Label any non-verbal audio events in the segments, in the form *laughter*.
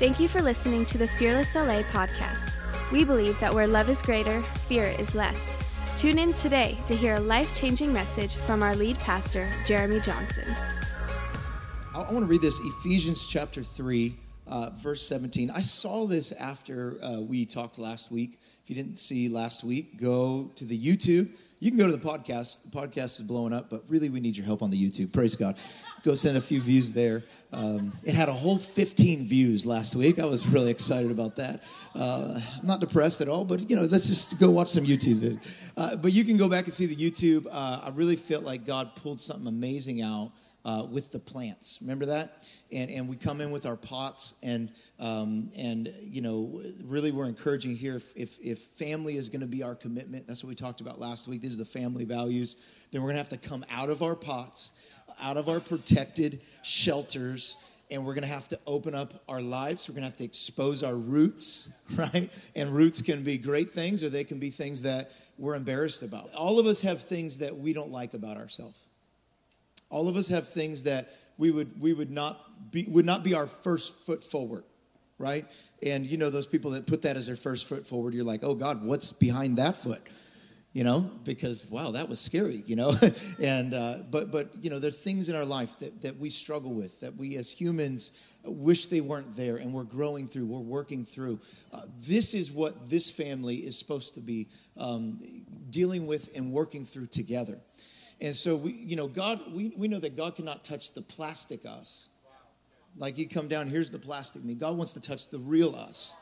Thank you for listening to the Fearless LA podcast. We believe that where love is greater, fear is less. Tune in today to hear a life changing message from our lead pastor, Jeremy Johnson. I want to read this Ephesians chapter 3, uh, verse 17. I saw this after uh, we talked last week. If you didn't see last week, go to the YouTube. You can go to the podcast. The podcast is blowing up, but really we need your help on the YouTube. Praise God. Go send a few views there. Um, it had a whole 15 views last week. I was really excited about that. Uh, I'm not depressed at all, but you know, let's just go watch some YouTube. Uh, but you can go back and see the YouTube. Uh, I really felt like God pulled something amazing out uh, with the plants. Remember that? And, and we come in with our pots, and um, and you know, really, we're encouraging here. If if, if family is going to be our commitment, that's what we talked about last week. These are the family values. Then we're going to have to come out of our pots, out of our protected shelters, and we're going to have to open up our lives. We're going to have to expose our roots, *laughs* right? And roots can be great things, or they can be things that we're embarrassed about. All of us have things that we don't like about ourselves. All of us have things that we would we would not be would not be our first foot forward, right? And you know those people that put that as their first foot forward, you're like, oh God, what's behind that foot? You know, because wow, that was scary, you know. *laughs* and uh, but but you know, there are things in our life that, that we struggle with, that we as humans wish they weren't there, and we're growing through, we're working through. Uh, this is what this family is supposed to be um, dealing with and working through together. And so we, you know, God, we, we know that God cannot touch the plastic us. Like you come down, here's the plastic me. God wants to touch the real us.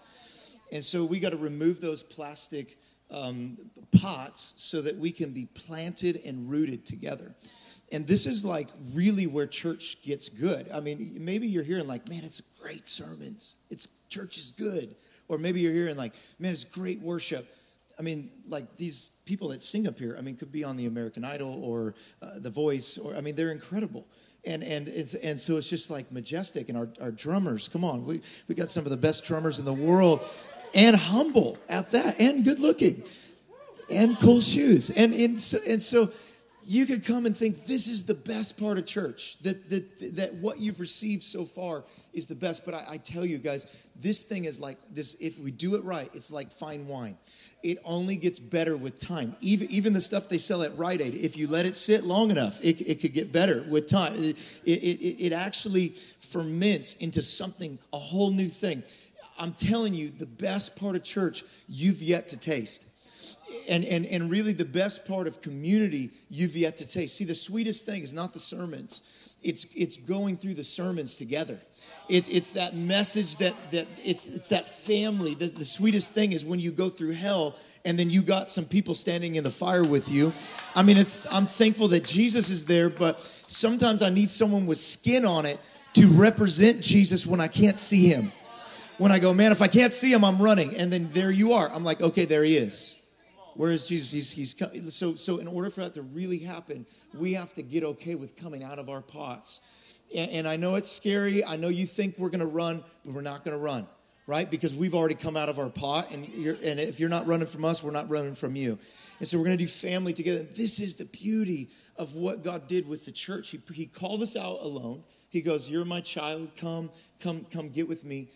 And so we got to remove those plastic um, pots so that we can be planted and rooted together. And this is like really where church gets good. I mean, maybe you're hearing like, man, it's great sermons. It's church is good. Or maybe you're hearing like, man, it's great worship. I mean, like these people that sing up here, I mean, could be on the American Idol or uh, The Voice, or I mean, they're incredible. And, and, and so it's just like majestic. And our, our drummers, come on, we, we got some of the best drummers in the world and humble at that and good looking and cool shoes. And, and, so, and so you could come and think this is the best part of church, that, that, that what you've received so far is the best. But I, I tell you guys, this thing is like this, if we do it right, it's like fine wine it only gets better with time. Even, even the stuff they sell at Rite Aid, if you let it sit long enough, it, it could get better with time. It, it, it actually ferments into something, a whole new thing. I'm telling you, the best part of church you've yet to taste. And, and, and really, the best part of community you've yet to taste. See, the sweetest thing is not the sermons, it's, it's going through the sermons together. It's, it's that message that, that it's, it's that family. The, the sweetest thing is when you go through hell and then you got some people standing in the fire with you. I mean, it's, I'm thankful that Jesus is there, but sometimes I need someone with skin on it to represent Jesus when I can't see him. When I go, man, if I can't see him, I'm running. And then there you are. I'm like, okay, there he is. Where is Jesus? He's, he's so, so in order for that to really happen, we have to get okay with coming out of our pots and, and I know it's scary. I know you think we're going to run, but we're not going to run, right? Because we've already come out of our pot, and, and if you're not running from us, we're not running from you. And so we're going to do family together. And this is the beauty of what God did with the church. He, he called us out alone. He goes, "You're my child. Come, come, come, get with me,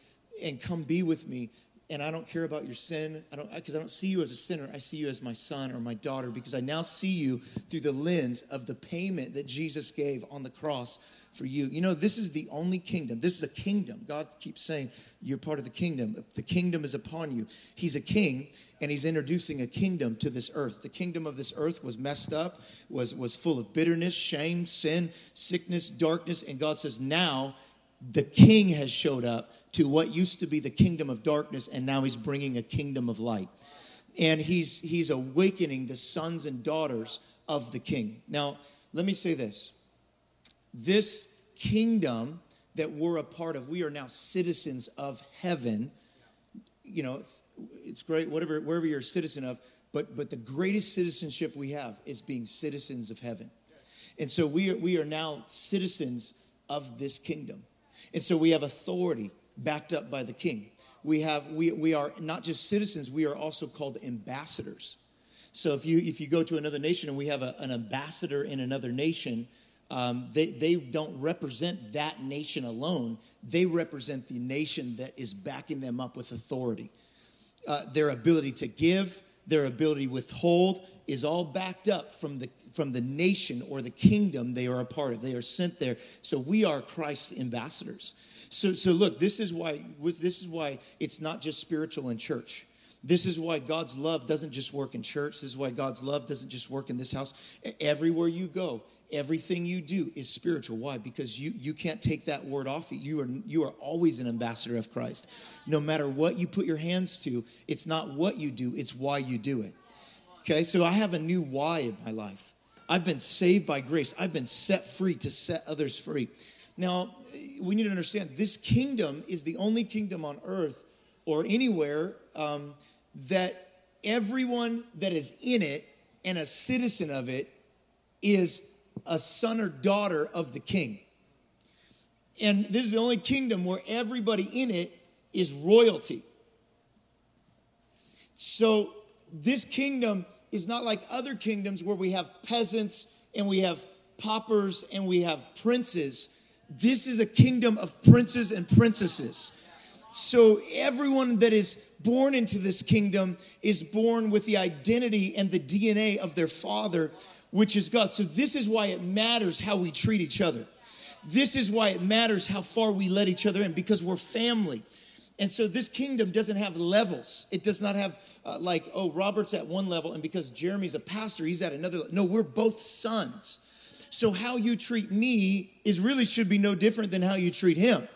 and come be with me." And I don't care about your sin. I don't because I don't see you as a sinner. I see you as my son or my daughter because I now see you through the lens of the payment that Jesus gave on the cross for you. You know, this is the only kingdom. This is a kingdom. God keeps saying, You're part of the kingdom. The kingdom is upon you. He's a king, and he's introducing a kingdom to this earth. The kingdom of this earth was messed up, was, was full of bitterness, shame, sin, sickness, darkness. And God says, Now the king has showed up to what used to be the kingdom of darkness, and now he's bringing a kingdom of light. And he's, he's awakening the sons and daughters of the king. Now, let me say this this kingdom that we're a part of, we are now citizens of heaven. You know, it's great, whatever, wherever you're a citizen of, but, but the greatest citizenship we have is being citizens of heaven. And so we are, we are now citizens of this kingdom. And so we have authority backed up by the king. We have we, we are not just citizens, we are also called ambassadors. So if you if you go to another nation and we have a, an ambassador in another nation, um, they, they don't represent that nation alone. They represent the nation that is backing them up with authority. Uh, their ability to give, their ability to withhold is all backed up from the, from the nation or the kingdom they are a part of. They are sent there. So we are Christ's ambassadors. So, so look, this is why this is why it's not just spiritual in church. This is why God's love doesn't just work in church. This is why God's love doesn't just work in this house. Everywhere you go, everything you do is spiritual. Why? Because you you can't take that word off you are you are always an ambassador of christ. No matter what you put your hands to it's not what you do it's why you do it. Okay so i have a new why in my life. I've been saved by grace. I've been set free to set others free. Now we need to understand this kingdom is the only kingdom on earth or anywhere um, that everyone that is in it and a citizen of it is a son or daughter of the king. And this is the only kingdom where everybody in it is royalty. So this kingdom is not like other kingdoms where we have peasants and we have paupers and we have princes. This is a kingdom of princes and princesses. So everyone that is born into this kingdom is born with the identity and the DNA of their father which is God. So, this is why it matters how we treat each other. This is why it matters how far we let each other in because we're family. And so, this kingdom doesn't have levels. It does not have, uh, like, oh, Robert's at one level, and because Jeremy's a pastor, he's at another. No, we're both sons. So, how you treat me is really should be no different than how you treat him.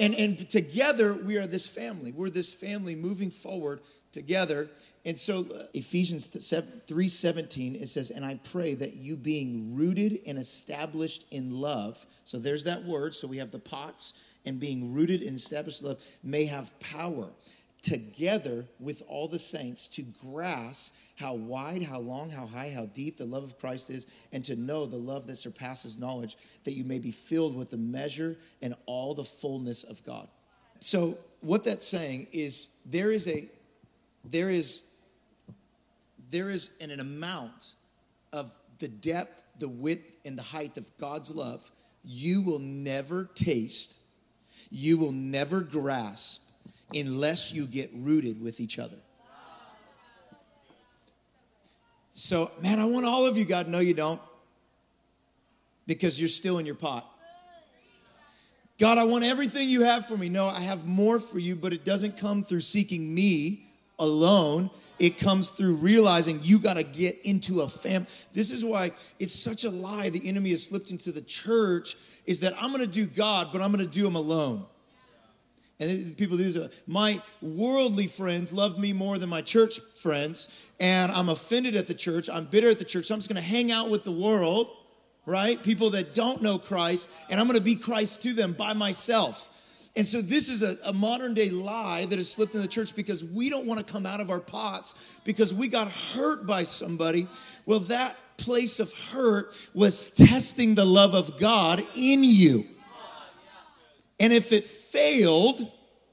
And, and together, we are this family. We're this family moving forward together. And so uh, Ephesians 3:17 it says and I pray that you being rooted and established in love. So there's that word. So we have the pots and being rooted and established in love may have power together with all the saints to grasp how wide, how long, how high, how deep the love of Christ is, and to know the love that surpasses knowledge, that you may be filled with the measure and all the fullness of God. So, what that's saying is there is a there is there is an, an amount of the depth, the width, and the height of God's love you will never taste, you will never grasp unless you get rooted with each other. So, man, I want all of you, God. No, you don't. Because you're still in your pot. God, I want everything you have for me. No, I have more for you, but it doesn't come through seeking me alone. It comes through realizing you got to get into a fam. This is why it's such a lie the enemy has slipped into the church is that I'm going to do God, but I'm going to do him alone. And people do this. My worldly friends love me more than my church friends, and I'm offended at the church. I'm bitter at the church, so I'm just going to hang out with the world, right? People that don't know Christ, and I'm going to be Christ to them by myself. And so this is a, a, modern day lie that has slipped in the church because we don't want to come out of our pots because we got hurt by somebody. Well, that place of hurt was testing the love of God in you. And if it failed,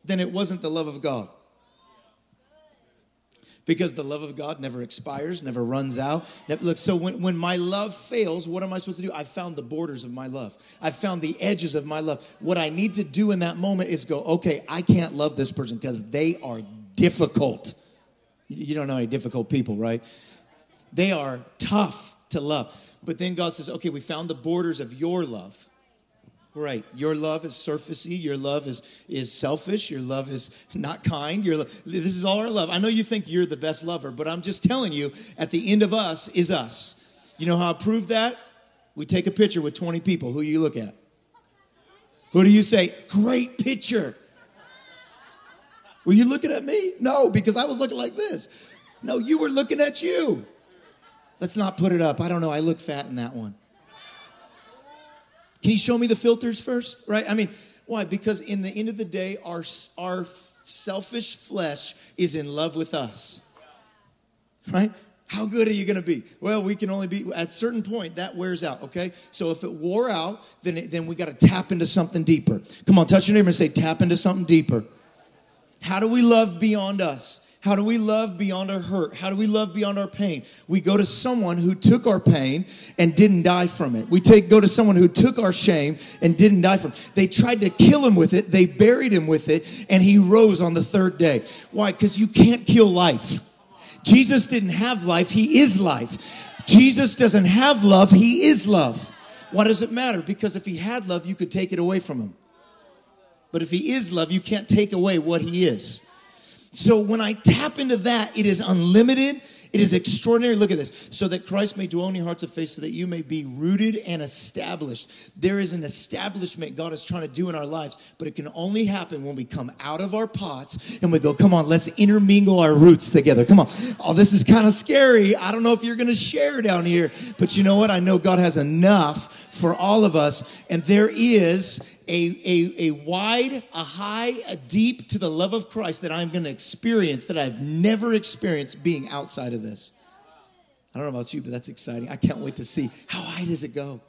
then it wasn't the love of God because the love of God never expires, never runs out. Look, so when, when my love fails, what am I supposed to do? I found the borders of my love. I found the edges of my love. What I need to do in that moment is go, okay, I can't love this person because they are difficult. You don't know any difficult people, right? They are tough to love. But then God says, okay, we found the borders of your love. Right. Your love is surfacey. Your love is, is selfish. Your love is not kind. Your lo- this is all our love. I know you think you're the best lover, but I'm just telling you, at the end of us is us. You know how I prove that? We take a picture with 20 people. Who do you look at? Who do you say, great picture? Were you looking at me? No, because I was looking like this. No, you were looking at you. Let's not put it up. I don't know. I look fat in that one. Can you show me the filters first? Right? I mean, why? Because in the end of the day, our, our selfish flesh is in love with us. Right? How good are you going to be? Well, we can only be at a certain point that wears out. Okay, so if it wore out, then it, then we got to tap into something deeper. Come on, touch your neighbor and say, tap into something deeper. How do we love beyond us? How do we love beyond our hurt? How do we love beyond our pain? We go to someone who took our pain and didn't die from it. We take go to someone who took our shame and didn't die from it. They tried to kill him with it, they buried him with it, and he rose on the third day. Why? Because you can't kill life. Jesus didn't have life, he is life. Jesus doesn't have love, he is love. Why does it matter? Because if he had love, you could take it away from him. But if he is love, you can't take away what he is. So when I tap into that, it is unlimited. It is extraordinary. Look at this. So that Christ may dwell in your hearts of faith, so that you may be rooted and established. There is an establishment God is trying to do in our lives, but it can only happen when we come out of our pots and we go, come on, let's intermingle our roots together. Come on. Oh, this is kind of scary. I don't know if you're going to share down here, but you know what? I know God has enough for all of us, and there is a, a, a wide, a high, a deep to the love of Christ that I'm going to experience that I've never experienced being outside of this. I don't know about you, but that's exciting. I can't wait to see how high does it go?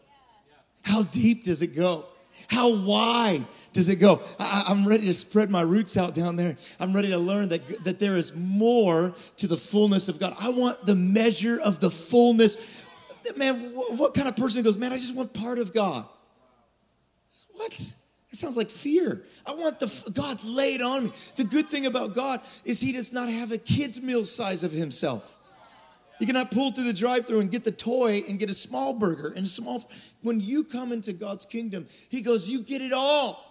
How deep does it go? How wide does it go? I, am ready to spread my roots out down there. I'm ready to learn that, that there is more to the fullness of God. I want the measure of the fullness. Man, what kind of person goes, man, I just want part of God? What? It sounds like fear. I want the God laid on me. The good thing about God is He does not have a kid's meal size of Himself. You cannot pull through the drive-through and get the toy and get a small burger and a small. When you come into God's kingdom, He goes, "You get it all."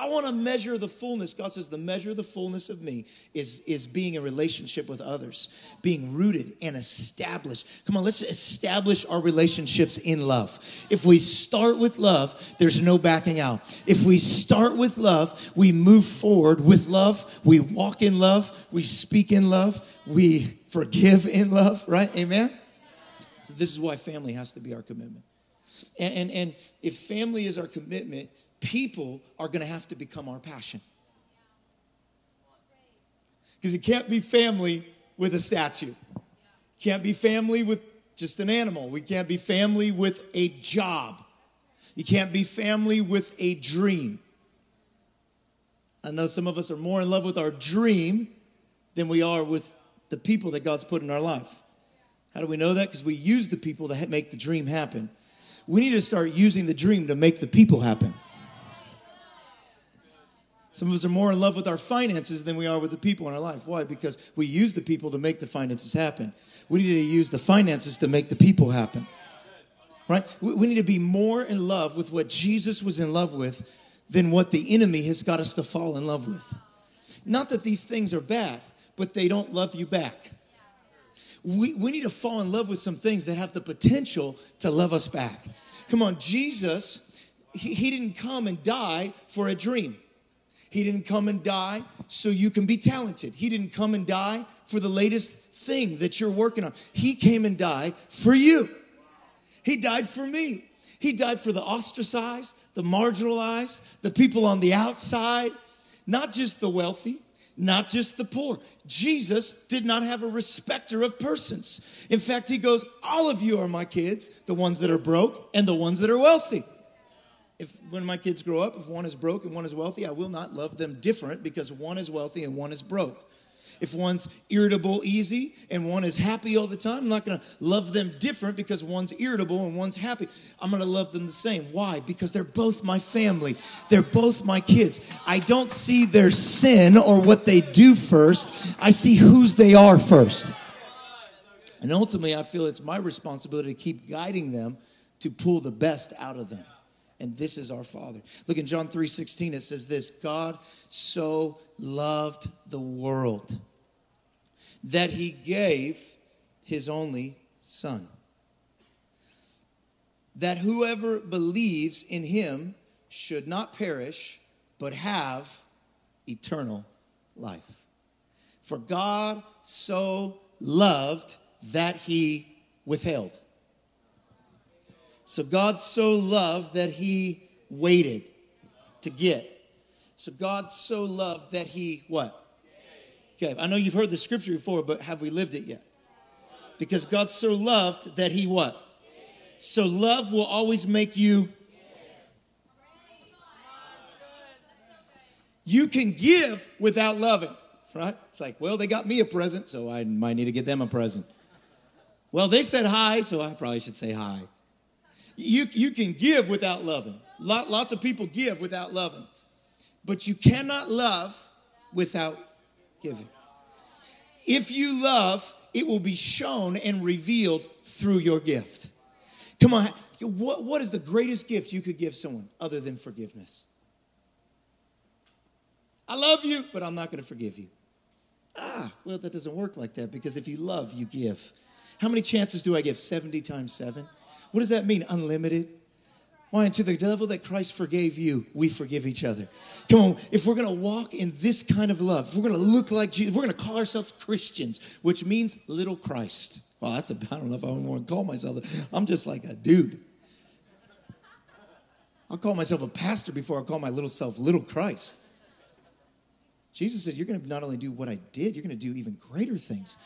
I want to measure the fullness. God says the measure of the fullness of me is, is being in relationship with others, being rooted and established. Come on, let's establish our relationships in love. If we start with love, there's no backing out. If we start with love, we move forward with love, we walk in love, we speak in love, we forgive in love, right? Amen? So this is why family has to be our commitment. And, and, and if family is our commitment, people are going to have to become our passion. Because it can't be family with a statue. Can't be family with just an animal. We can't be family with a job. You can't be family with a dream. I know some of us are more in love with our dream than we are with the people that God's put in our life. How do we know that? Because we use the people that make the dream happen. We need to start using the dream to make the people happen. Some of us are more in love with our finances than we are with the people in our life. Why? Because we use the people to make the finances happen. We need to use the finances to make the people happen. Right? We need to be more in love with what Jesus was in love with than what the enemy has got us to fall in love with. Not that these things are bad, but they don't love you back. We, we need to fall in love with some things that have the potential to love us back. Come on, Jesus, he, he didn't come and die for a dream. He didn't come and die so you can be talented. He didn't come and die for the latest thing that you're working on. He came and died for you. He died for me. He died for the ostracized, the marginalized, the people on the outside, not just the wealthy, not just the poor. Jesus did not have a respecter of persons. In fact, he goes, All of you are my kids, the ones that are broke and the ones that are wealthy if when my kids grow up, if one is broke and one is wealthy, I will not love them different because one is wealthy and one is broke. If one's irritable, easy, and one is happy all the time, I'm not gonna love them different because one's irritable and one's happy. I'm gonna love them the same. Why? Because they're both my family, they're both my kids. I don't see their sin or what they do first, I see whose they are first. And ultimately, I feel it's my responsibility to keep guiding them to pull the best out of them and this is our father. Look in john 3.16 it says this god so loved the world that he gave his only son that whoever believes in him should not perish but have eternal life. For god so loved that he withheld so God so loved that he waited to get. So God so loved that he what? Okay, I know you've heard the scripture before, but have we lived it yet? Because God so loved that he what? So love will always make you You can give without loving. right? It's like, well, they got me a present, so I might need to get them a present. Well, they said hi, so I probably should say hi. You, you can give without loving. Lot, lots of people give without loving. But you cannot love without giving. If you love, it will be shown and revealed through your gift. Come on, what, what is the greatest gift you could give someone other than forgiveness? I love you, but I'm not going to forgive you. Ah, well, that doesn't work like that because if you love, you give. How many chances do I give? 70 times 7? What does that mean? Unlimited? Why? And to the level that Christ forgave you, we forgive each other. Come on, if we're gonna walk in this kind of love, if we're gonna look like Jesus, if we're gonna call ourselves Christians, which means little Christ. Well, that's a, I don't know if I want to call myself that. I'm just like a dude. I'll call myself a pastor before I call my little self little Christ. Jesus said, You're to not only do what I did, you're to do even greater things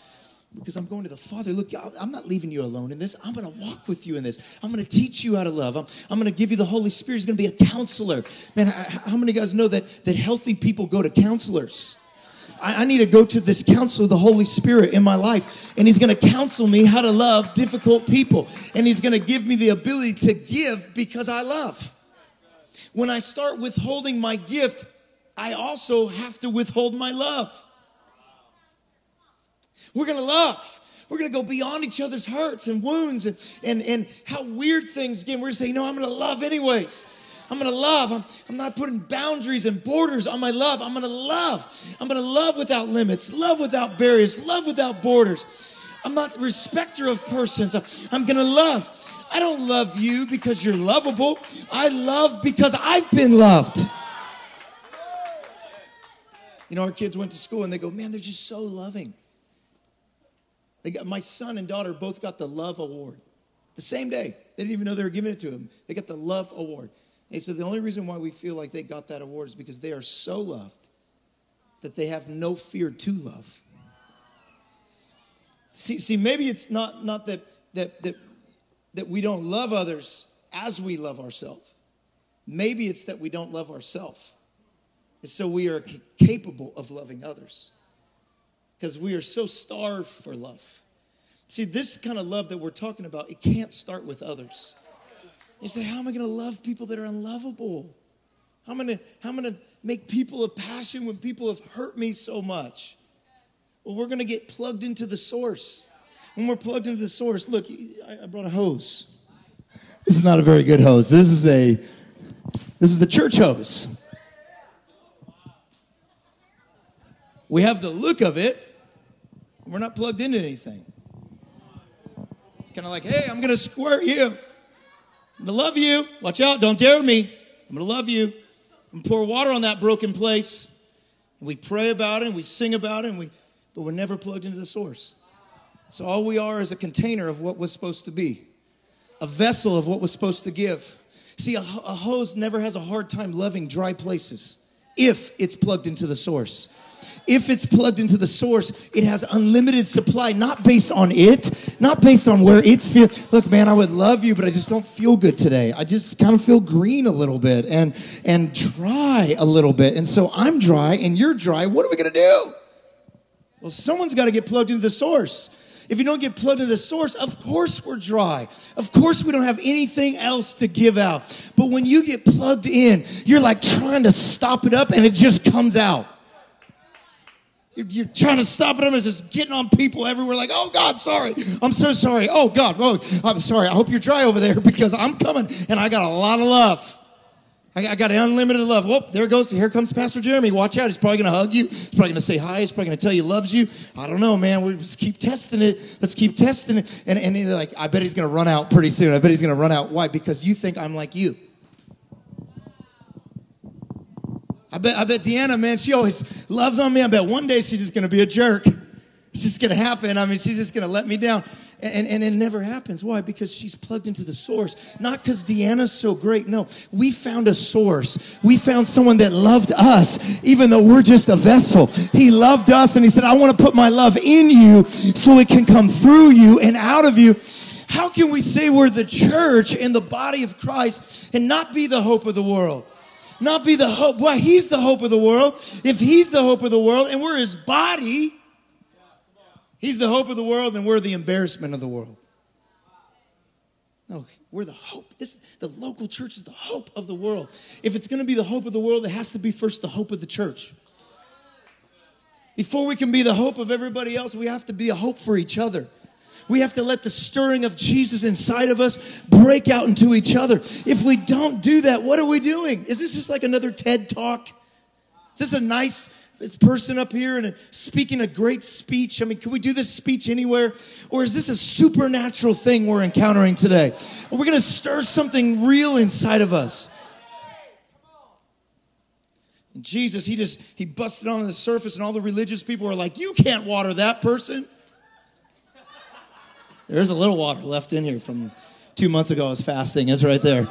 because I'm going to the Father. Look, I'm not leaving you alone in this. I'm going to walk with you in this. I'm going to teach you how to love. I'm, I'm going to give you the Holy Spirit. He's going to be a counselor. Man, how many of you guys know that, that healthy people go to counselors? I, I need to go to this counselor, the Holy Spirit in my life, and He's going to counsel me how to love difficult people. And He's going to give me the ability to give because I love. When I start withholding my gift, I also have to withhold my love. We're going to love. We're going to go beyond each other's hurts and wounds and, and, and how weird things get. We're going to say, no, I'm going to love anyways. I'm going to love. I'm, I'm not putting boundaries and borders on my love. I'm going to love. I'm going to love without limits, love without barriers, love without borders. I'm not respecter of persons. I'm going to love. I don't love you because you're lovable. I love because I've been loved. You know, our kids went to school and they go, man, they're just so loving. They got, my son and daughter both got the Love Award the same day. They didn't even know they were giving it to them. They got the Love Award. They said the only reason why we feel like they got that award is because they are so loved that they have no fear to love. See, see, maybe it's not, not that, that, that, that we don't love others as we love ourselves. Maybe it's that we don't love ourselves. And so we are capable of loving others because we are so starved for love. See, this kind of love that we're talking about, it can't start with others. You say, How am I going to love people that are unlovable? How am I going to, make people a passion when people have hurt me so much? Well, we're going to get plugged into the source. When we're plugged into the source, look, I brought a hose. This is not a very good hose. This is a this is the church hose. We have the look of it, we're not plugged into anything. Kind of like, hey, I'm going to squirt you. I'm going to love you. Watch out. Don't dare me. I'm going to love you. I'm pour water on that broken place. And we pray about it and we sing about it, and we, but we're never plugged into the source. So all we are is a container of what was supposed to be, a vessel of what was supposed to give. See, a, a hose never has a hard time loving dry places if it's plugged into the source if it's plugged into the source, it has unlimited supply, not based on it, not based on where it's feel. Look, man, I would love you, but I just don't feel good today. I just kind of feel green a little bit and and dry a little bit. And so I'm dry and you're dry. What are we gonna do? Well, someone's got to get plugged into the source. If you don't get plugged into the source, of course we're dry. Of course we don't have anything else to give out. But when you get plugged in, you're like trying to stop it up and it just comes out. You're, you're, trying to stop it. I'm just getting on people everywhere like, oh God, sorry. I'm so sorry. Oh God, oh, I'm sorry. I hope you're dry over there *laughs* because I'm coming and I got a lot of love. I, I got unlimited love. Whoop, there goes. Here comes Pastor Jeremy. Watch out. He's probably going to hug you. He's probably going to say hi. He's probably going to tell you he loves you. I don't know, man. We just keep testing it. Let's keep testing it. And, and like, I bet he's going to run out pretty soon. I bet he's going to run out. Why? Because you think I'm like you. I bet, I bet Deanna, man, she always loves on me. I bet one day she's just going to be a jerk. It's just going to happen. I mean, she's just going to let me down. And, and, it never happens. Why? Because she's plugged into the source. Not because Deanna's so great. No, we found a source. We found someone that loved us, even though we're just a vessel. He loved us and he said, I want to put my love in you so it can come through you and out of you. How can we say we're the church in the body of Christ and not be the hope of the world? Not be the hope. Well, he's the hope of the world. If he's the hope of the world and we're his body, he's the hope of the world and we're the embarrassment of the world. No, we're the hope. This the local church is the hope of the world. If it's going to be the hope of the world, it has to be first the hope of the church. Before we can be the hope of everybody else, we have to be a hope for each other. We have to let the stirring of Jesus inside of us break out into each other. If we don't do that, what are we doing? Is this just like another TED talk? Is this a nice person up here and speaking a great speech? I mean, can we do this speech anywhere? Or is this a supernatural thing we're encountering today? We're going to stir something real inside of us. Jesus, he just he busted onto the surface, and all the religious people were like, "You can't water that person." There's a little water left in here from two months ago. I was fasting. It's right there.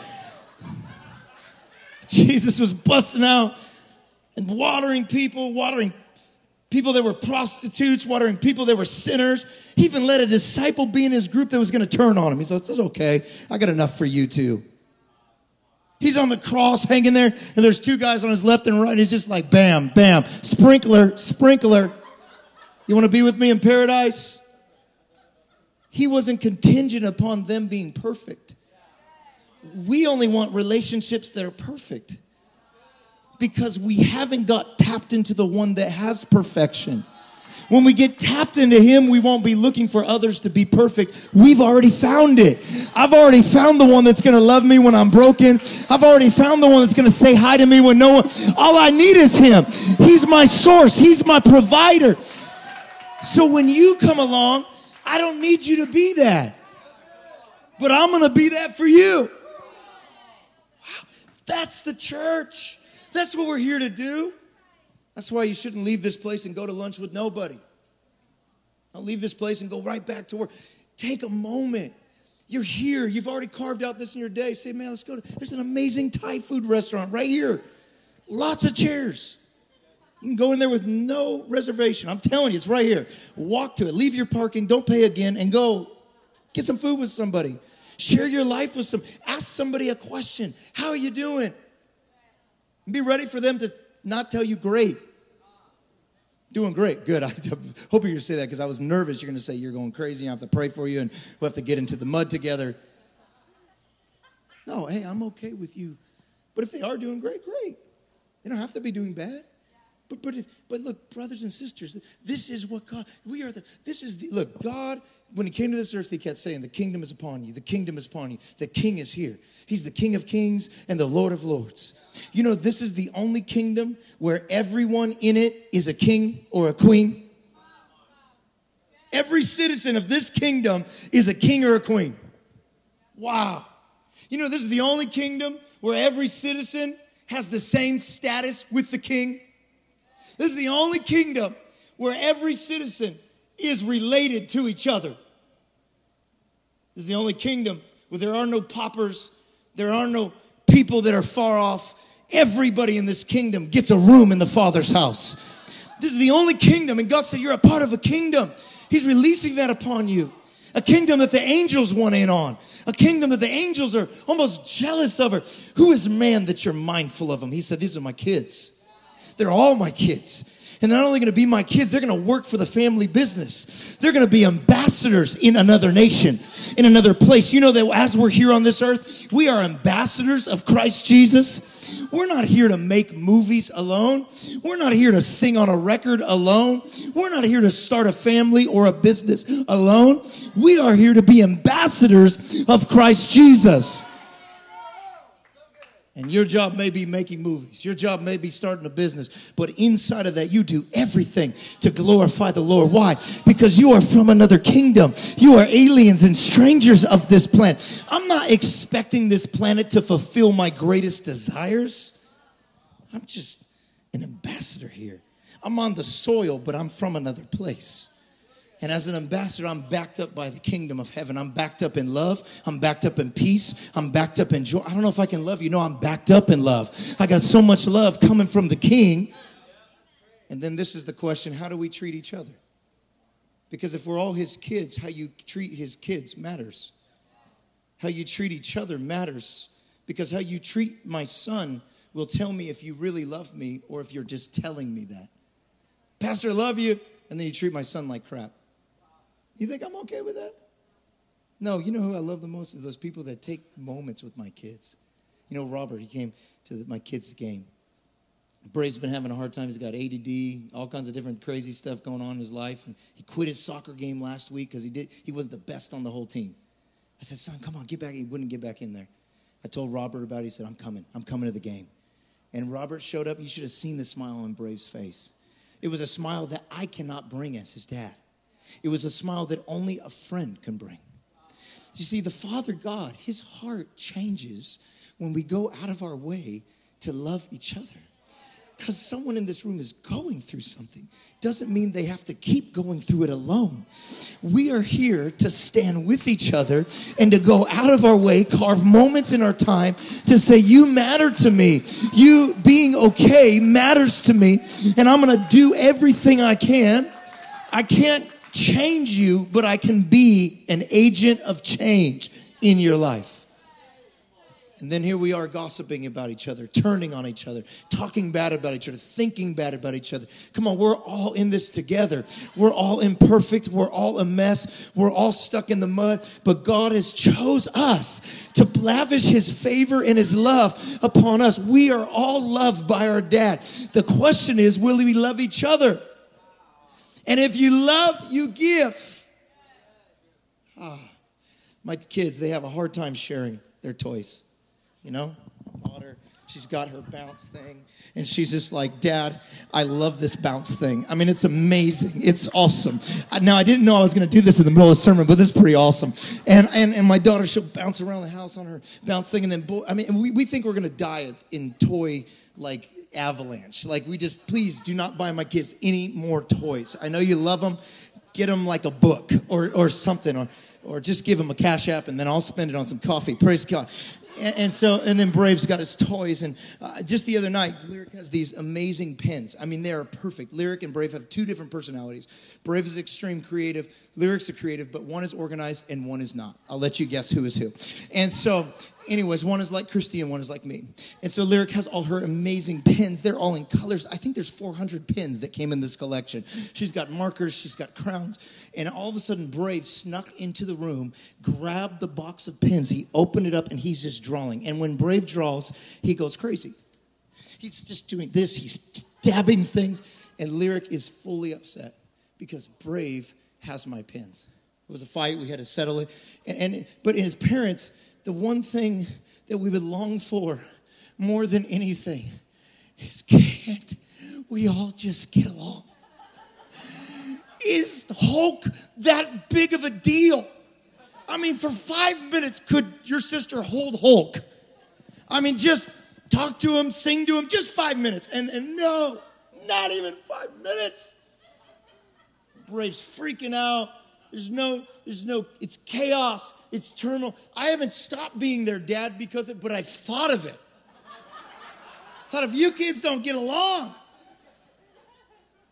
*laughs* Jesus was busting out and watering people, watering people that were prostitutes, watering people that were sinners. He even let a disciple be in his group that was going to turn on him. He said, It's okay. I got enough for you too. He's on the cross hanging there, and there's two guys on his left and right. He's just like, bam, bam, sprinkler, sprinkler. You want to be with me in paradise? He wasn't contingent upon them being perfect. We only want relationships that are perfect because we haven't got tapped into the one that has perfection. When we get tapped into Him, we won't be looking for others to be perfect. We've already found it. I've already found the one that's going to love me when I'm broken. I've already found the one that's going to say hi to me when no one, all I need is Him. He's my source. He's my provider. So when you come along, I don't need you to be that. But I'm going to be that for you. Wow. That's the church. That's what we're here to do. That's why you shouldn't leave this place and go to lunch with nobody. I'll leave this place and go right back to work. Take a moment. You're here. You've already carved out this in your day. Say, man, let's go to. There's an amazing Thai food restaurant right here. Lots of chairs. You can go in there with no reservation. I'm telling you, it's right here. Walk to it. Leave your parking. Don't pay again, and go get some food with somebody. Share your life with some. Ask somebody a question. How are you doing? And Be ready for them to not tell you great. Doing great. Good. *laughs* I hope you're going to say that because I was nervous. You're going to say you're going crazy. I have to pray for you and we'll have to get into the mud together. No, hey, I'm okay with you. But if they are doing great, great. They don't have to be doing bad. But but if, but look, brothers and sisters, this is what God. We are the. This is the look. God, when He came to this earth, He kept saying, "The kingdom is upon you. The kingdom is upon you. The King is here. He's the King of kings and the Lord of lords." You know, this is the only kingdom where everyone in it is a king or a queen. Every citizen of this kingdom is a king or a queen. Wow. You know, this is the only kingdom where every citizen has the same status with the king. This is the only kingdom where every citizen is related to each other. This is the only kingdom where there are no paupers, there are no people that are far off. Everybody in this kingdom gets a room in the Father's house. This is the only kingdom, and God said, You're a part of a kingdom. He's releasing that upon you. A kingdom that the angels want in on. A kingdom that the angels are almost jealous of her. Who is man that you're mindful of him? He said, These are my kids. They're all my kids. And they're not only going to be my kids, they're going to work for the family business. They're going to be ambassadors in another nation, in another place. You know that as we're here on this earth, we are ambassadors of Christ Jesus. We're not here to make movies alone. We're not here to sing on a record alone. We're not here to start a family or a business alone. We are here to be ambassadors of Christ Jesus. And your job may be making movies. Your job may be starting a business. But inside of that, you do everything to glorify the Lord. Why? Because you are from another kingdom. You are aliens and strangers of this planet. I'm not expecting this planet to fulfill my greatest desires. I'm just an ambassador here. I'm on the soil, but I'm from another place. And as an ambassador, I'm backed up by the kingdom of heaven. I'm backed up in love. I'm backed up in peace. I'm backed up in joy. I don't know if I can love you. No, I'm backed up in love. I got so much love coming from the king. And then this is the question how do we treat each other? Because if we're all his kids, how you treat his kids matters. How you treat each other matters. Because how you treat my son will tell me if you really love me or if you're just telling me that. Pastor, I love you. And then you treat my son like crap. You think I'm okay with that? No, you know who I love the most is those people that take moments with my kids. You know, Robert, he came to the, my kids' game. Brave's been having a hard time. He's got ADD, all kinds of different crazy stuff going on in his life. And he quit his soccer game last week because he did he wasn't the best on the whole team. I said, son, come on, get back. He wouldn't get back in there. I told Robert about it. He said, I'm coming. I'm coming to the game. And Robert showed up. You should have seen the smile on Brave's face. It was a smile that I cannot bring as his dad. It was a smile that only a friend can bring. You see, the Father God, his heart changes when we go out of our way to love each other because someone in this room is going through something doesn't mean they have to keep going through it alone. We are here to stand with each other and to go out of our way, carve moments in our time to say, You matter to me. You being okay matters to me, and I'm gonna do everything I can. I can't change you, but I can be an agent of change in your life. And then here we are gossiping about each other, turning on each other, talking bad about each other, thinking bad about each other. Come on, we're all in this together. We're all imperfect. We're all a mess. We're all stuck in the mud. But God has chose us to lavish his favor and his love upon us. We are all loved by our dad. The question is, will we love each other? And if you love, you give. Ah, my kids, they have a hard time sharing their toys you know? Daughter, she's got her bounce thing, and she's just like, Dad, I love this bounce thing. I mean, it's amazing. It's awesome. Now, I didn't know I was going to do this in the middle of the sermon, but this is pretty awesome. And, and, and my daughter, she'll bounce around the house on her bounce thing, and then, I mean, we, we think we're going to die in toy, like, avalanche. Like, we just, please do not buy my kids any more toys. I know you love them. Get them like a book or, or something, or, or just give them a cash app, and then I'll spend it on some coffee. Praise God and, and, so, and then Brave's got his toys. And uh, just the other night, Lyric has these amazing pens. I mean, they are perfect. Lyric and Brave have two different personalities. Brave is extreme creative, Lyric's a creative, but one is organized and one is not. I'll let you guess who is who. And so, anyways, one is like Christy and one is like me. And so, Lyric has all her amazing pins. They're all in colors. I think there's 400 pins that came in this collection. She's got markers, she's got crowns. And all of a sudden, Brave snuck into the room, grabbed the box of pins. he opened it up, and he's just drawing. And when Brave draws, he goes crazy. He's just doing this, he's dabbing things, and Lyric is fully upset because Brave has my pins. It was a fight, we had to settle it. And, and but his parents, the one thing that we would long for more than anything is can't we all just get along? Is Hulk that big of a deal? I mean, for five minutes, could your sister hold Hulk? I mean, just talk to him, sing to him, just five minutes. And, and no, not even five minutes. Brave's freaking out. There's no, there's no, it's chaos, it's turmoil. I haven't stopped being their dad because of it, but I've thought of it. thought if you kids don't get along,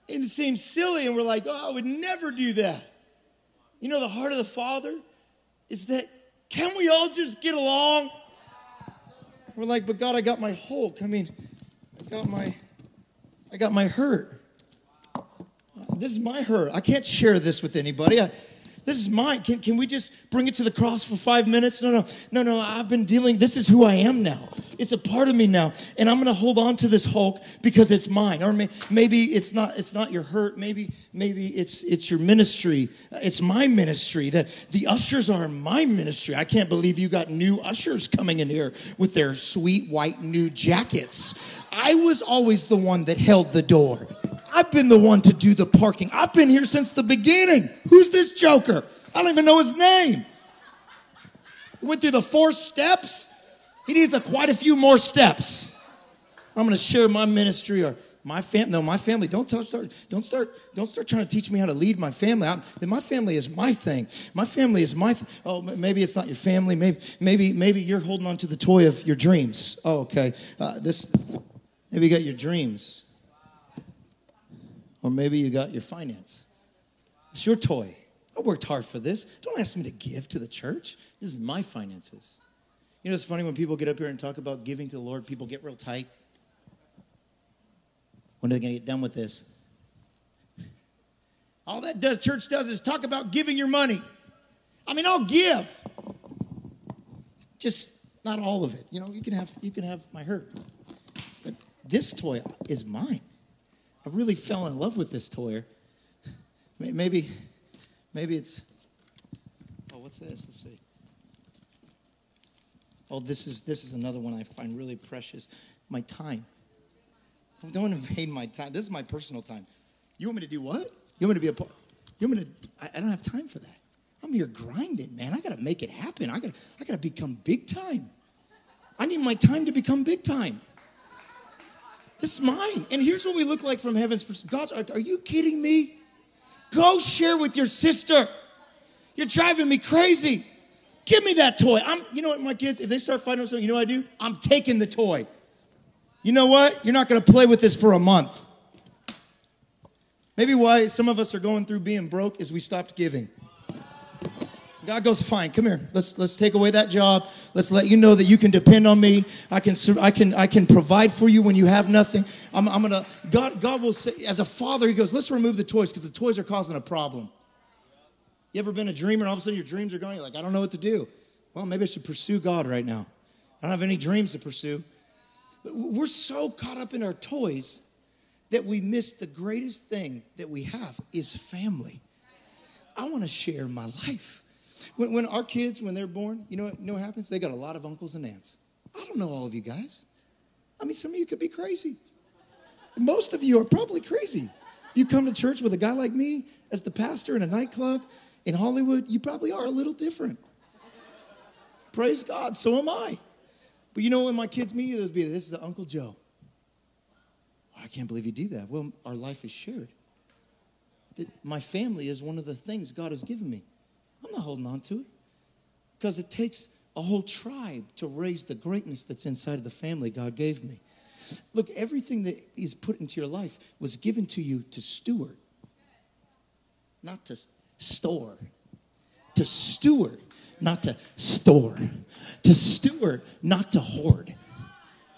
and it seems silly, and we're like, oh, I would never do that. You know, the heart of the Father is that can we all just get along? We're like, but God, I got my Hulk. I mean, I got my, I got my hurt. This is my hurt. I can't share this with anybody. I, this is mine. Can, can we just bring it to the cross for five minutes? No, no, no, no. I've been dealing. This is who I am now. It's a part of me now, and I'm going to hold on to this Hulk because it's mine. Or may, maybe it's not. It's not your hurt. Maybe, maybe it's it's your ministry. It's my ministry. The the ushers are my ministry. I can't believe you got new ushers coming in here with their sweet white new jackets. I was always the one that held the door. I've been the one to do the parking. I've been here since the beginning. Who's this joker? I don't even know his name. He went through the four steps. He needs a, quite a few more steps. I'm going to share my ministry or my family. No, my family. Don't start. Don't start. Don't start trying to teach me how to lead my family. I'm, my family is my thing. My family is my. Th- oh, maybe it's not your family. Maybe, maybe, maybe you're holding on to the toy of your dreams. Oh, okay. Uh, this. Maybe you got your dreams. Or maybe you got your finance. It's your toy. I worked hard for this. Don't ask me to give to the church. This is my finances. You know, it's funny when people get up here and talk about giving to the Lord, people get real tight. When are they going to get done with this? All that does, church does is talk about giving your money. I mean, I'll give. Just not all of it. You know, you can have you can have my hurt. But this toy is mine. I really fell in love with this toy. Maybe maybe it's Oh, what's this? Let's see. Oh, this is this is another one I find really precious. My time. Don't invade my time. This is my personal time. You want me to do what? You want me to be a part? You want me to? I, I don't have time for that. I'm here grinding, man. I got to make it happen. I gotta I got to become big time. I need my time to become big time. This is mine. And here's what we look like from heaven's perspective. God, are, you kidding me? Go share with your sister. You're driving me crazy. Give me that toy. I'm, you know what, my kids, if they start fighting with something, you know what I do? I'm taking the toy. You know what? You're not going to play with this for a month. Maybe why some of us are going through being broke is we stopped giving. God goes, fine, come here. Let's let's take away that job. Let's let you know that you can depend on me. I can I can I can provide for you when you have nothing. I'm, I'm gonna God God will say as a father, he goes, let's remove the toys because the toys are causing a problem. You ever been a dreamer and all of a sudden your dreams are gone? You're like, I don't know what to do. Well, maybe I should pursue God right now. I don't have any dreams to pursue. We're so caught up in our toys that we miss the greatest thing that we have is family. I want to share my life. When, when our kids, when they're born, you know what, you know what happens? They got a lot of uncles and aunts. I don't know all of you guys. I mean, some of you could be crazy. Most of you are probably crazy. You come to church with a guy like me as the pastor in a nightclub in Hollywood, you probably are a little different. Praise God, so am I. But you know, when my kids meet you, they'll be, this is Uncle Joe. I can't believe you do that. Well, our life is shared. My family is one of the things God has given me. I'm not holding on to it because it takes a whole tribe to raise the greatness that's inside of the family God gave me. Look, everything that is put into your life was given to you to steward, not to store. To steward, not to store. To steward, not to hoard.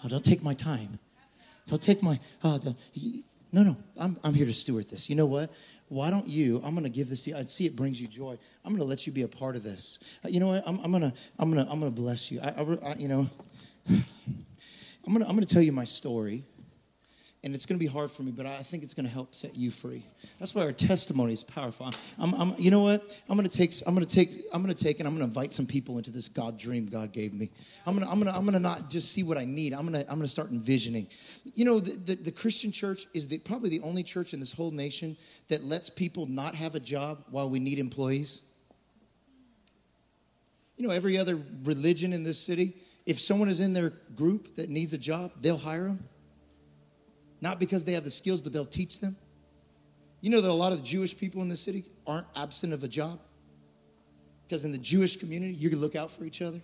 Oh, don't take my time. Don't take my, oh, no, no, I'm, I'm here to steward this. You know what? Why don't you? I'm going to give this to you. I see it brings you joy. I'm going to let you be a part of this. Uh, you know what? I'm, I'm going to, I'm going to, I'm going to bless you. I, I, I you know, *sighs* I'm going to, I'm going to tell you my story and it's going to be hard for me, but I think it's going to help set you free. That's why our testimony is powerful. I'm, I'm, you know what? I'm going to take, I'm going to take, I'm going to take, and I'm going to invite some people into this God dream God gave me. I'm going to, I'm going to, I'm going to not just see what I need. I'm going to, I'm going to start envisioning. You know, the, the, the Christian church is the, probably the only church in this whole nation that lets people not have a job while we need employees. You know, every other religion in this city, if someone is in their group that needs a job, they'll hire them not because they have the skills, but they'll teach them. You know that a lot of the Jewish people in the city aren't absent of a job? Because in the Jewish community, you can look out for each other.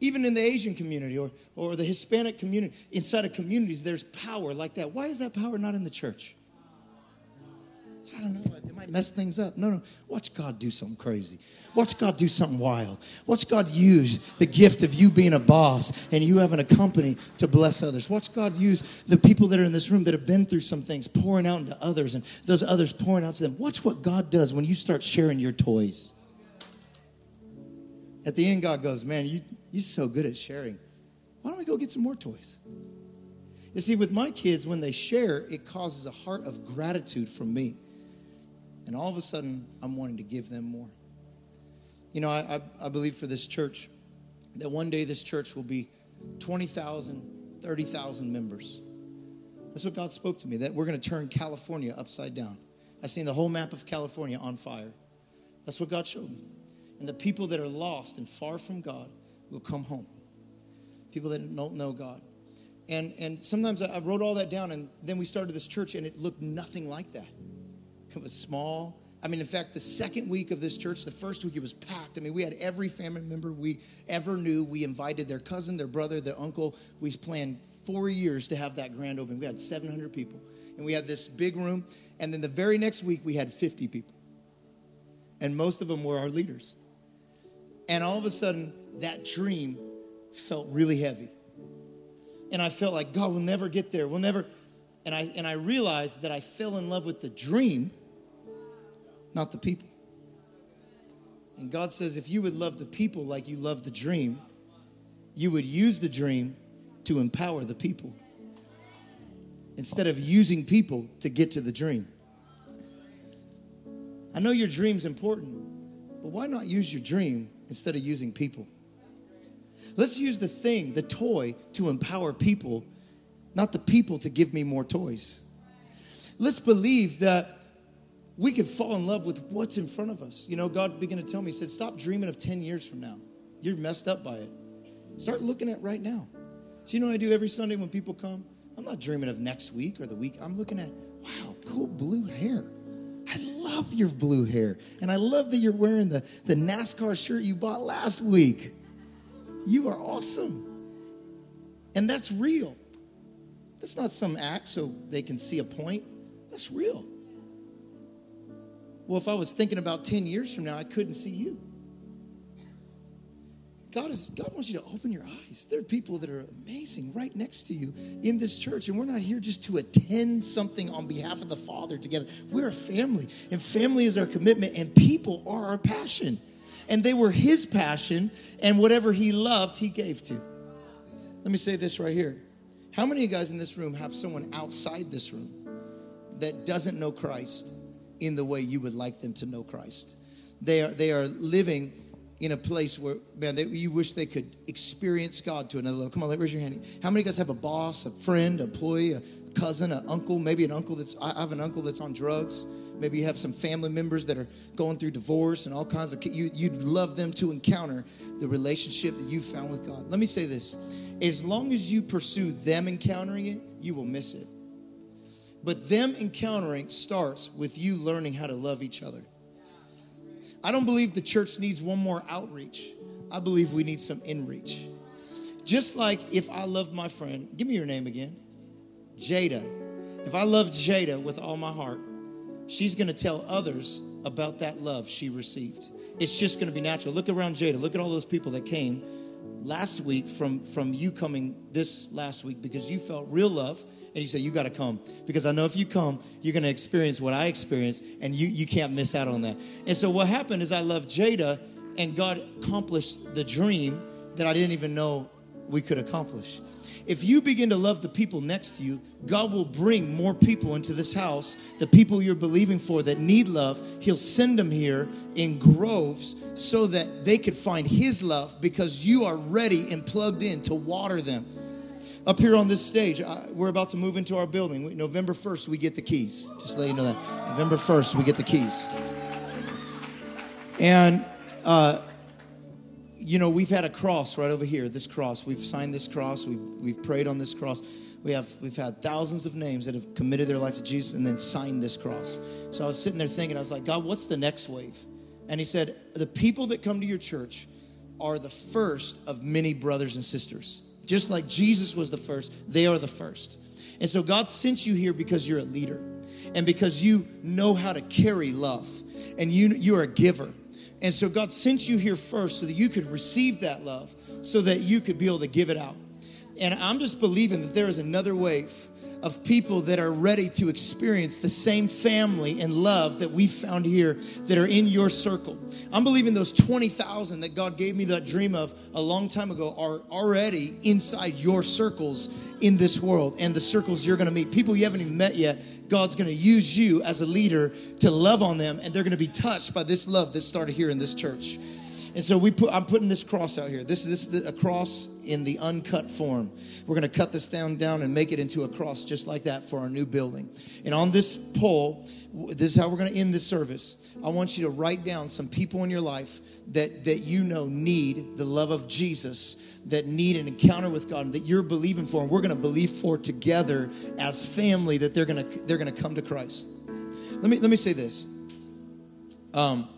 Even in the Asian community or, or the Hispanic community, inside of communities, there's power like that. Why is that power not in the church? I don't know. It might mess things up. No, no. Watch God do something crazy. Watch God do something wild. Watch God use the gift of you being a boss and you having a company to bless others. Watch God use the people that are in this room that have been through some things pouring out into others and those others pouring out to them. Watch what God does when you start sharing your toys. At the end, God goes, Man, you, you're so good at sharing. Why don't we go get some more toys? You see, with my kids, when they share, it causes a heart of gratitude from me. And all of a sudden, I'm wanting to give them more. You know, I, I, I believe for this church that one day this church will be 20,000, 30,000 members. That's what God spoke to me, that we're going to turn California upside down. I've seen the whole map of California on fire. That's what God showed me. And the people that are lost and far from God will come home. People that don't know God. And, and sometimes I wrote all that down, and then we started this church, and it looked nothing like that. It was small. I mean, in fact, the second week of this church, the first week, it was packed. I mean, we had every family member we ever knew. We invited their cousin, their brother, their uncle. We planned four years to have that grand opening. We had 700 people. And we had this big room. And then the very next week, we had 50 people. And most of them were our leaders. And all of a sudden, that dream felt really heavy. And I felt like, God, we'll never get there. We'll never. And I, and I realized that I fell in love with the dream, not the people. And God says, if you would love the people like you love the dream, you would use the dream to empower the people instead of using people to get to the dream. I know your dream's important, but why not use your dream instead of using people? Let's use the thing, the toy, to empower people, not the people to give me more toys. Let's believe that we could fall in love with what's in front of us. You know, God began to tell me, He said, Stop dreaming of 10 years from now. You're messed up by it. Start looking at right now. So, you know what I do every Sunday when people come? I'm not dreaming of next week or the week. I'm looking at, wow, cool blue hair. I love your blue hair. And I love that you're wearing the, the NASCAR shirt you bought last week. You are awesome. And that's real. That's not some act so they can see a point. That's real. Well, if I was thinking about 10 years from now, I couldn't see you. God, is, God wants you to open your eyes. There are people that are amazing right next to you in this church, and we're not here just to attend something on behalf of the Father together. We're a family, and family is our commitment, and people are our passion. And they were His passion, and whatever He loved, He gave to. Let me say this right here. How many of you guys in this room have someone outside this room that doesn't know Christ in the way you would like them to know Christ? They are, they are living in a place where, man, they, you wish they could experience God to another level. Come on, let raise your hand. How many of you guys have a boss, a friend, a employee, a cousin, an uncle, maybe an uncle that's, I have an uncle that's on drugs. Maybe you have some family members that are going through divorce and all kinds of, you, you'd love them to encounter the relationship that you found with God. Let me say this as long as you pursue them encountering it, you will miss it. But them encountering starts with you learning how to love each other. I don't believe the church needs one more outreach. I believe we need some inreach. Just like if I love my friend, give me your name again, Jada. If I love Jada with all my heart, she's going to tell others about that love she received. It's just going to be natural. Look around Jada. Look at all those people that came last week from from you coming this last week because you felt real love and you said, You got to come. Because I know if you come, you're going to experience what I experienced, and you, you can't miss out on that. And so what happened is I loved Jada, and God accomplished the dream that I didn't even know we could accomplish. If you begin to love the people next to you, God will bring more people into this house, the people you're believing for that need love. He'll send them here in groves so that they could find His love because you are ready and plugged in to water them up here on this stage, we're about to move into our building. November 1st, we get the keys. Just let you know that. November 1st, we get the keys. And, uh, you know, we've had a cross right over here, this cross. We've signed this cross, we've, we've prayed on this cross. We have, we've had thousands of names that have committed their life to Jesus and then signed this cross. So I was sitting there thinking, I was like, God, what's the next wave? And He said, The people that come to your church are the first of many brothers and sisters. Just like Jesus was the first, they are the first. And so God sent you here because you're a leader and because you know how to carry love and you, you're a giver. And so God sent you here first so that you could receive that love so that you could be able to give it out. And I'm just believing that there is another wave of people that are ready to experience the same family and love that we found here that are in your circle. I'm believing those 20,000 that God gave me that dream of a long time ago are already inside your circles in this world and the circles you're going to meet. People you haven't even met yet, God's going to use you as a leader to love on them and they're going to be touched by this love that started here in this church. And so we put, I'm putting this cross out here. This, this is a cross in the uncut form. We're going to cut this down, down and make it into a cross just like that for our new building. And on this pole, this is how we're going to end this service. I want you to write down some people in your life that, that you know need the love of Jesus, that need an encounter with God, and that you're believing for, and we're going to believe for together as family that they're going to they're going to come to Christ. Let me let me say this. Um,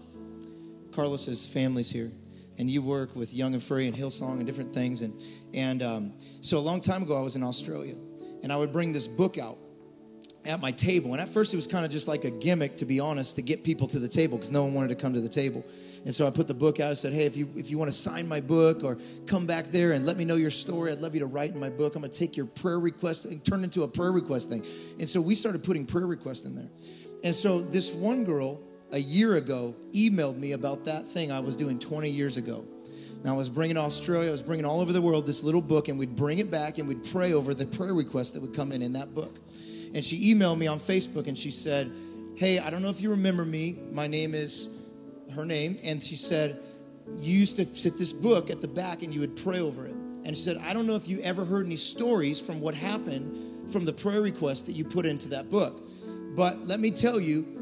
Carlos's family's here, and you work with Young and Free and Hillsong and different things. And and um, so a long time ago, I was in Australia, and I would bring this book out, at my table. And at first, it was kind of just like a gimmick, to be honest, to get people to the table because no one wanted to come to the table. And so I put the book out. I said, "Hey, if you if you want to sign my book or come back there and let me know your story, I'd love you to write in my book. I'm going to take your prayer request and turn it into a prayer request thing." And so we started putting prayer requests in there. And so this one girl a year ago emailed me about that thing I was doing 20 years ago. Now I was bringing Australia, I was bringing all over the world this little book, and we'd bring it back and we'd pray over the prayer requests that would come in in that book. And she emailed me on Facebook and she said, "Hey, I don't know if you remember me. My name is." her name, and she said, You used to sit this book at the back and you would pray over it. And she said, I don't know if you ever heard any stories from what happened from the prayer request that you put into that book. But let me tell you,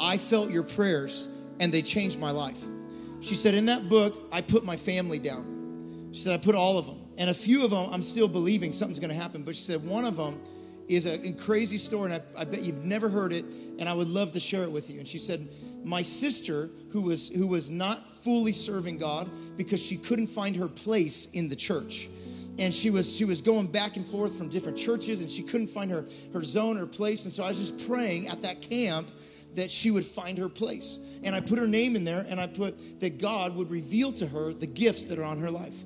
I felt your prayers and they changed my life. She said, In that book, I put my family down. She said, I put all of them. And a few of them, I'm still believing something's going to happen. But she said, one of them is a crazy story, and I, I bet you've never heard it, and I would love to share it with you. And she said, my sister who was who was not fully serving God because she couldn't find her place in the church. And she was she was going back and forth from different churches and she couldn't find her her zone or place and so I was just praying at that camp that she would find her place. And I put her name in there and I put that God would reveal to her the gifts that are on her life.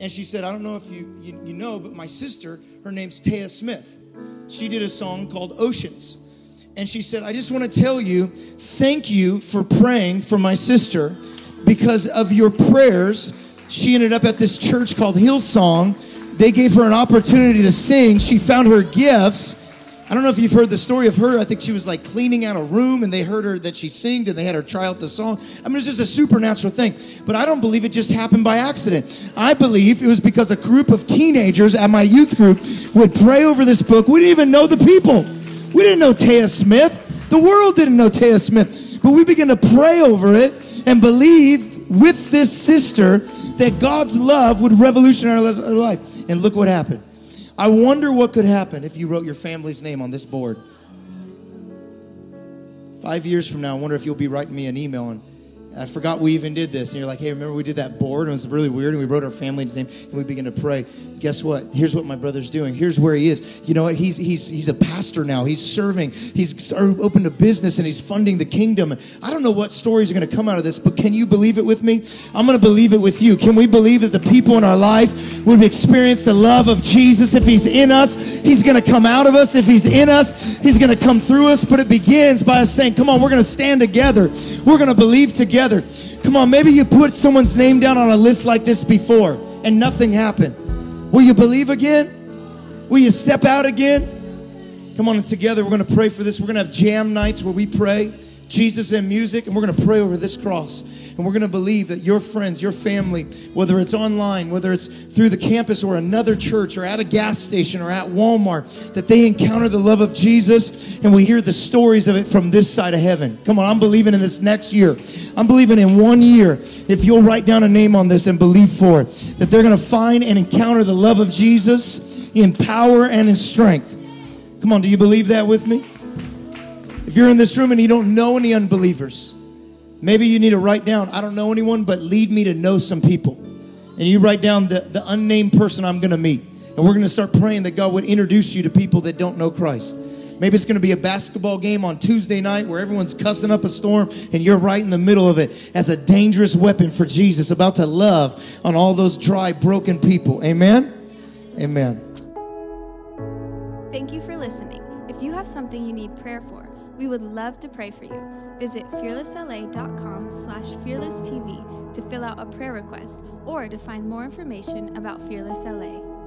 And she said, I don't know if you, you, you know, but my sister, her name's Taya Smith. She did a song called Oceans and she said, I just want to tell you, thank you for praying for my sister because of your prayers. She ended up at this church called Hillsong. They gave her an opportunity to sing. She found her gifts. I don't know if you've heard the story of her. I think she was like cleaning out a room and they heard her that she singed and they had her try out the song. I mean, it's just a supernatural thing. But I don't believe it just happened by accident. I believe it was because a group of teenagers at my youth group would pray over this book. We didn't even know the people. We didn't know Taya Smith. The world didn't know Taya Smith. But we began to pray over it and believe with this sister that God's love would revolutionize our life. And look what happened. I wonder what could happen if you wrote your family's name on this board. Five years from now, I wonder if you'll be writing me an email and I forgot we even did this. And you're like, hey, remember we did that board? And it was really weird. And we wrote our family's name and we began to pray. Guess what? Here's what my brother's doing. Here's where he is. You know what? He's, he's, he's a pastor now. He's serving. He's opened a business and he's funding the kingdom. I don't know what stories are going to come out of this, but can you believe it with me? I'm going to believe it with you. Can we believe that the people in our life would experience the love of Jesus? If he's in us, he's going to come out of us. If he's in us, he's going to come through us. But it begins by us saying, come on, we're going to stand together. We're going to believe together together. Come on, maybe you put someone's name down on a list like this before and nothing happened. Will you believe again? Will you step out again? Come on, and together we're going to pray for this. We're going to have jam nights where we pray Jesus and music, and we're going to pray over this cross. And we're going to believe that your friends, your family, whether it's online, whether it's through the campus or another church or at a gas station or at Walmart, that they encounter the love of Jesus and we hear the stories of it from this side of heaven. Come on, I'm believing in this next year. I'm believing in one year, if you'll write down a name on this and believe for it, that they're going to find and encounter the love of Jesus in power and in strength. Come on, do you believe that with me? If you're in this room and you don't know any unbelievers, Maybe you need to write down, I don't know anyone, but lead me to know some people. And you write down the, the unnamed person I'm going to meet. And we're going to start praying that God would introduce you to people that don't know Christ. Maybe it's going to be a basketball game on Tuesday night where everyone's cussing up a storm and you're right in the middle of it as a dangerous weapon for Jesus, about to love on all those dry, broken people. Amen? Amen. Thank you for listening. If you have something you need prayer for, we would love to pray for you. Visit fearlessla.com slash fearlesstv to fill out a prayer request or to find more information about Fearless LA.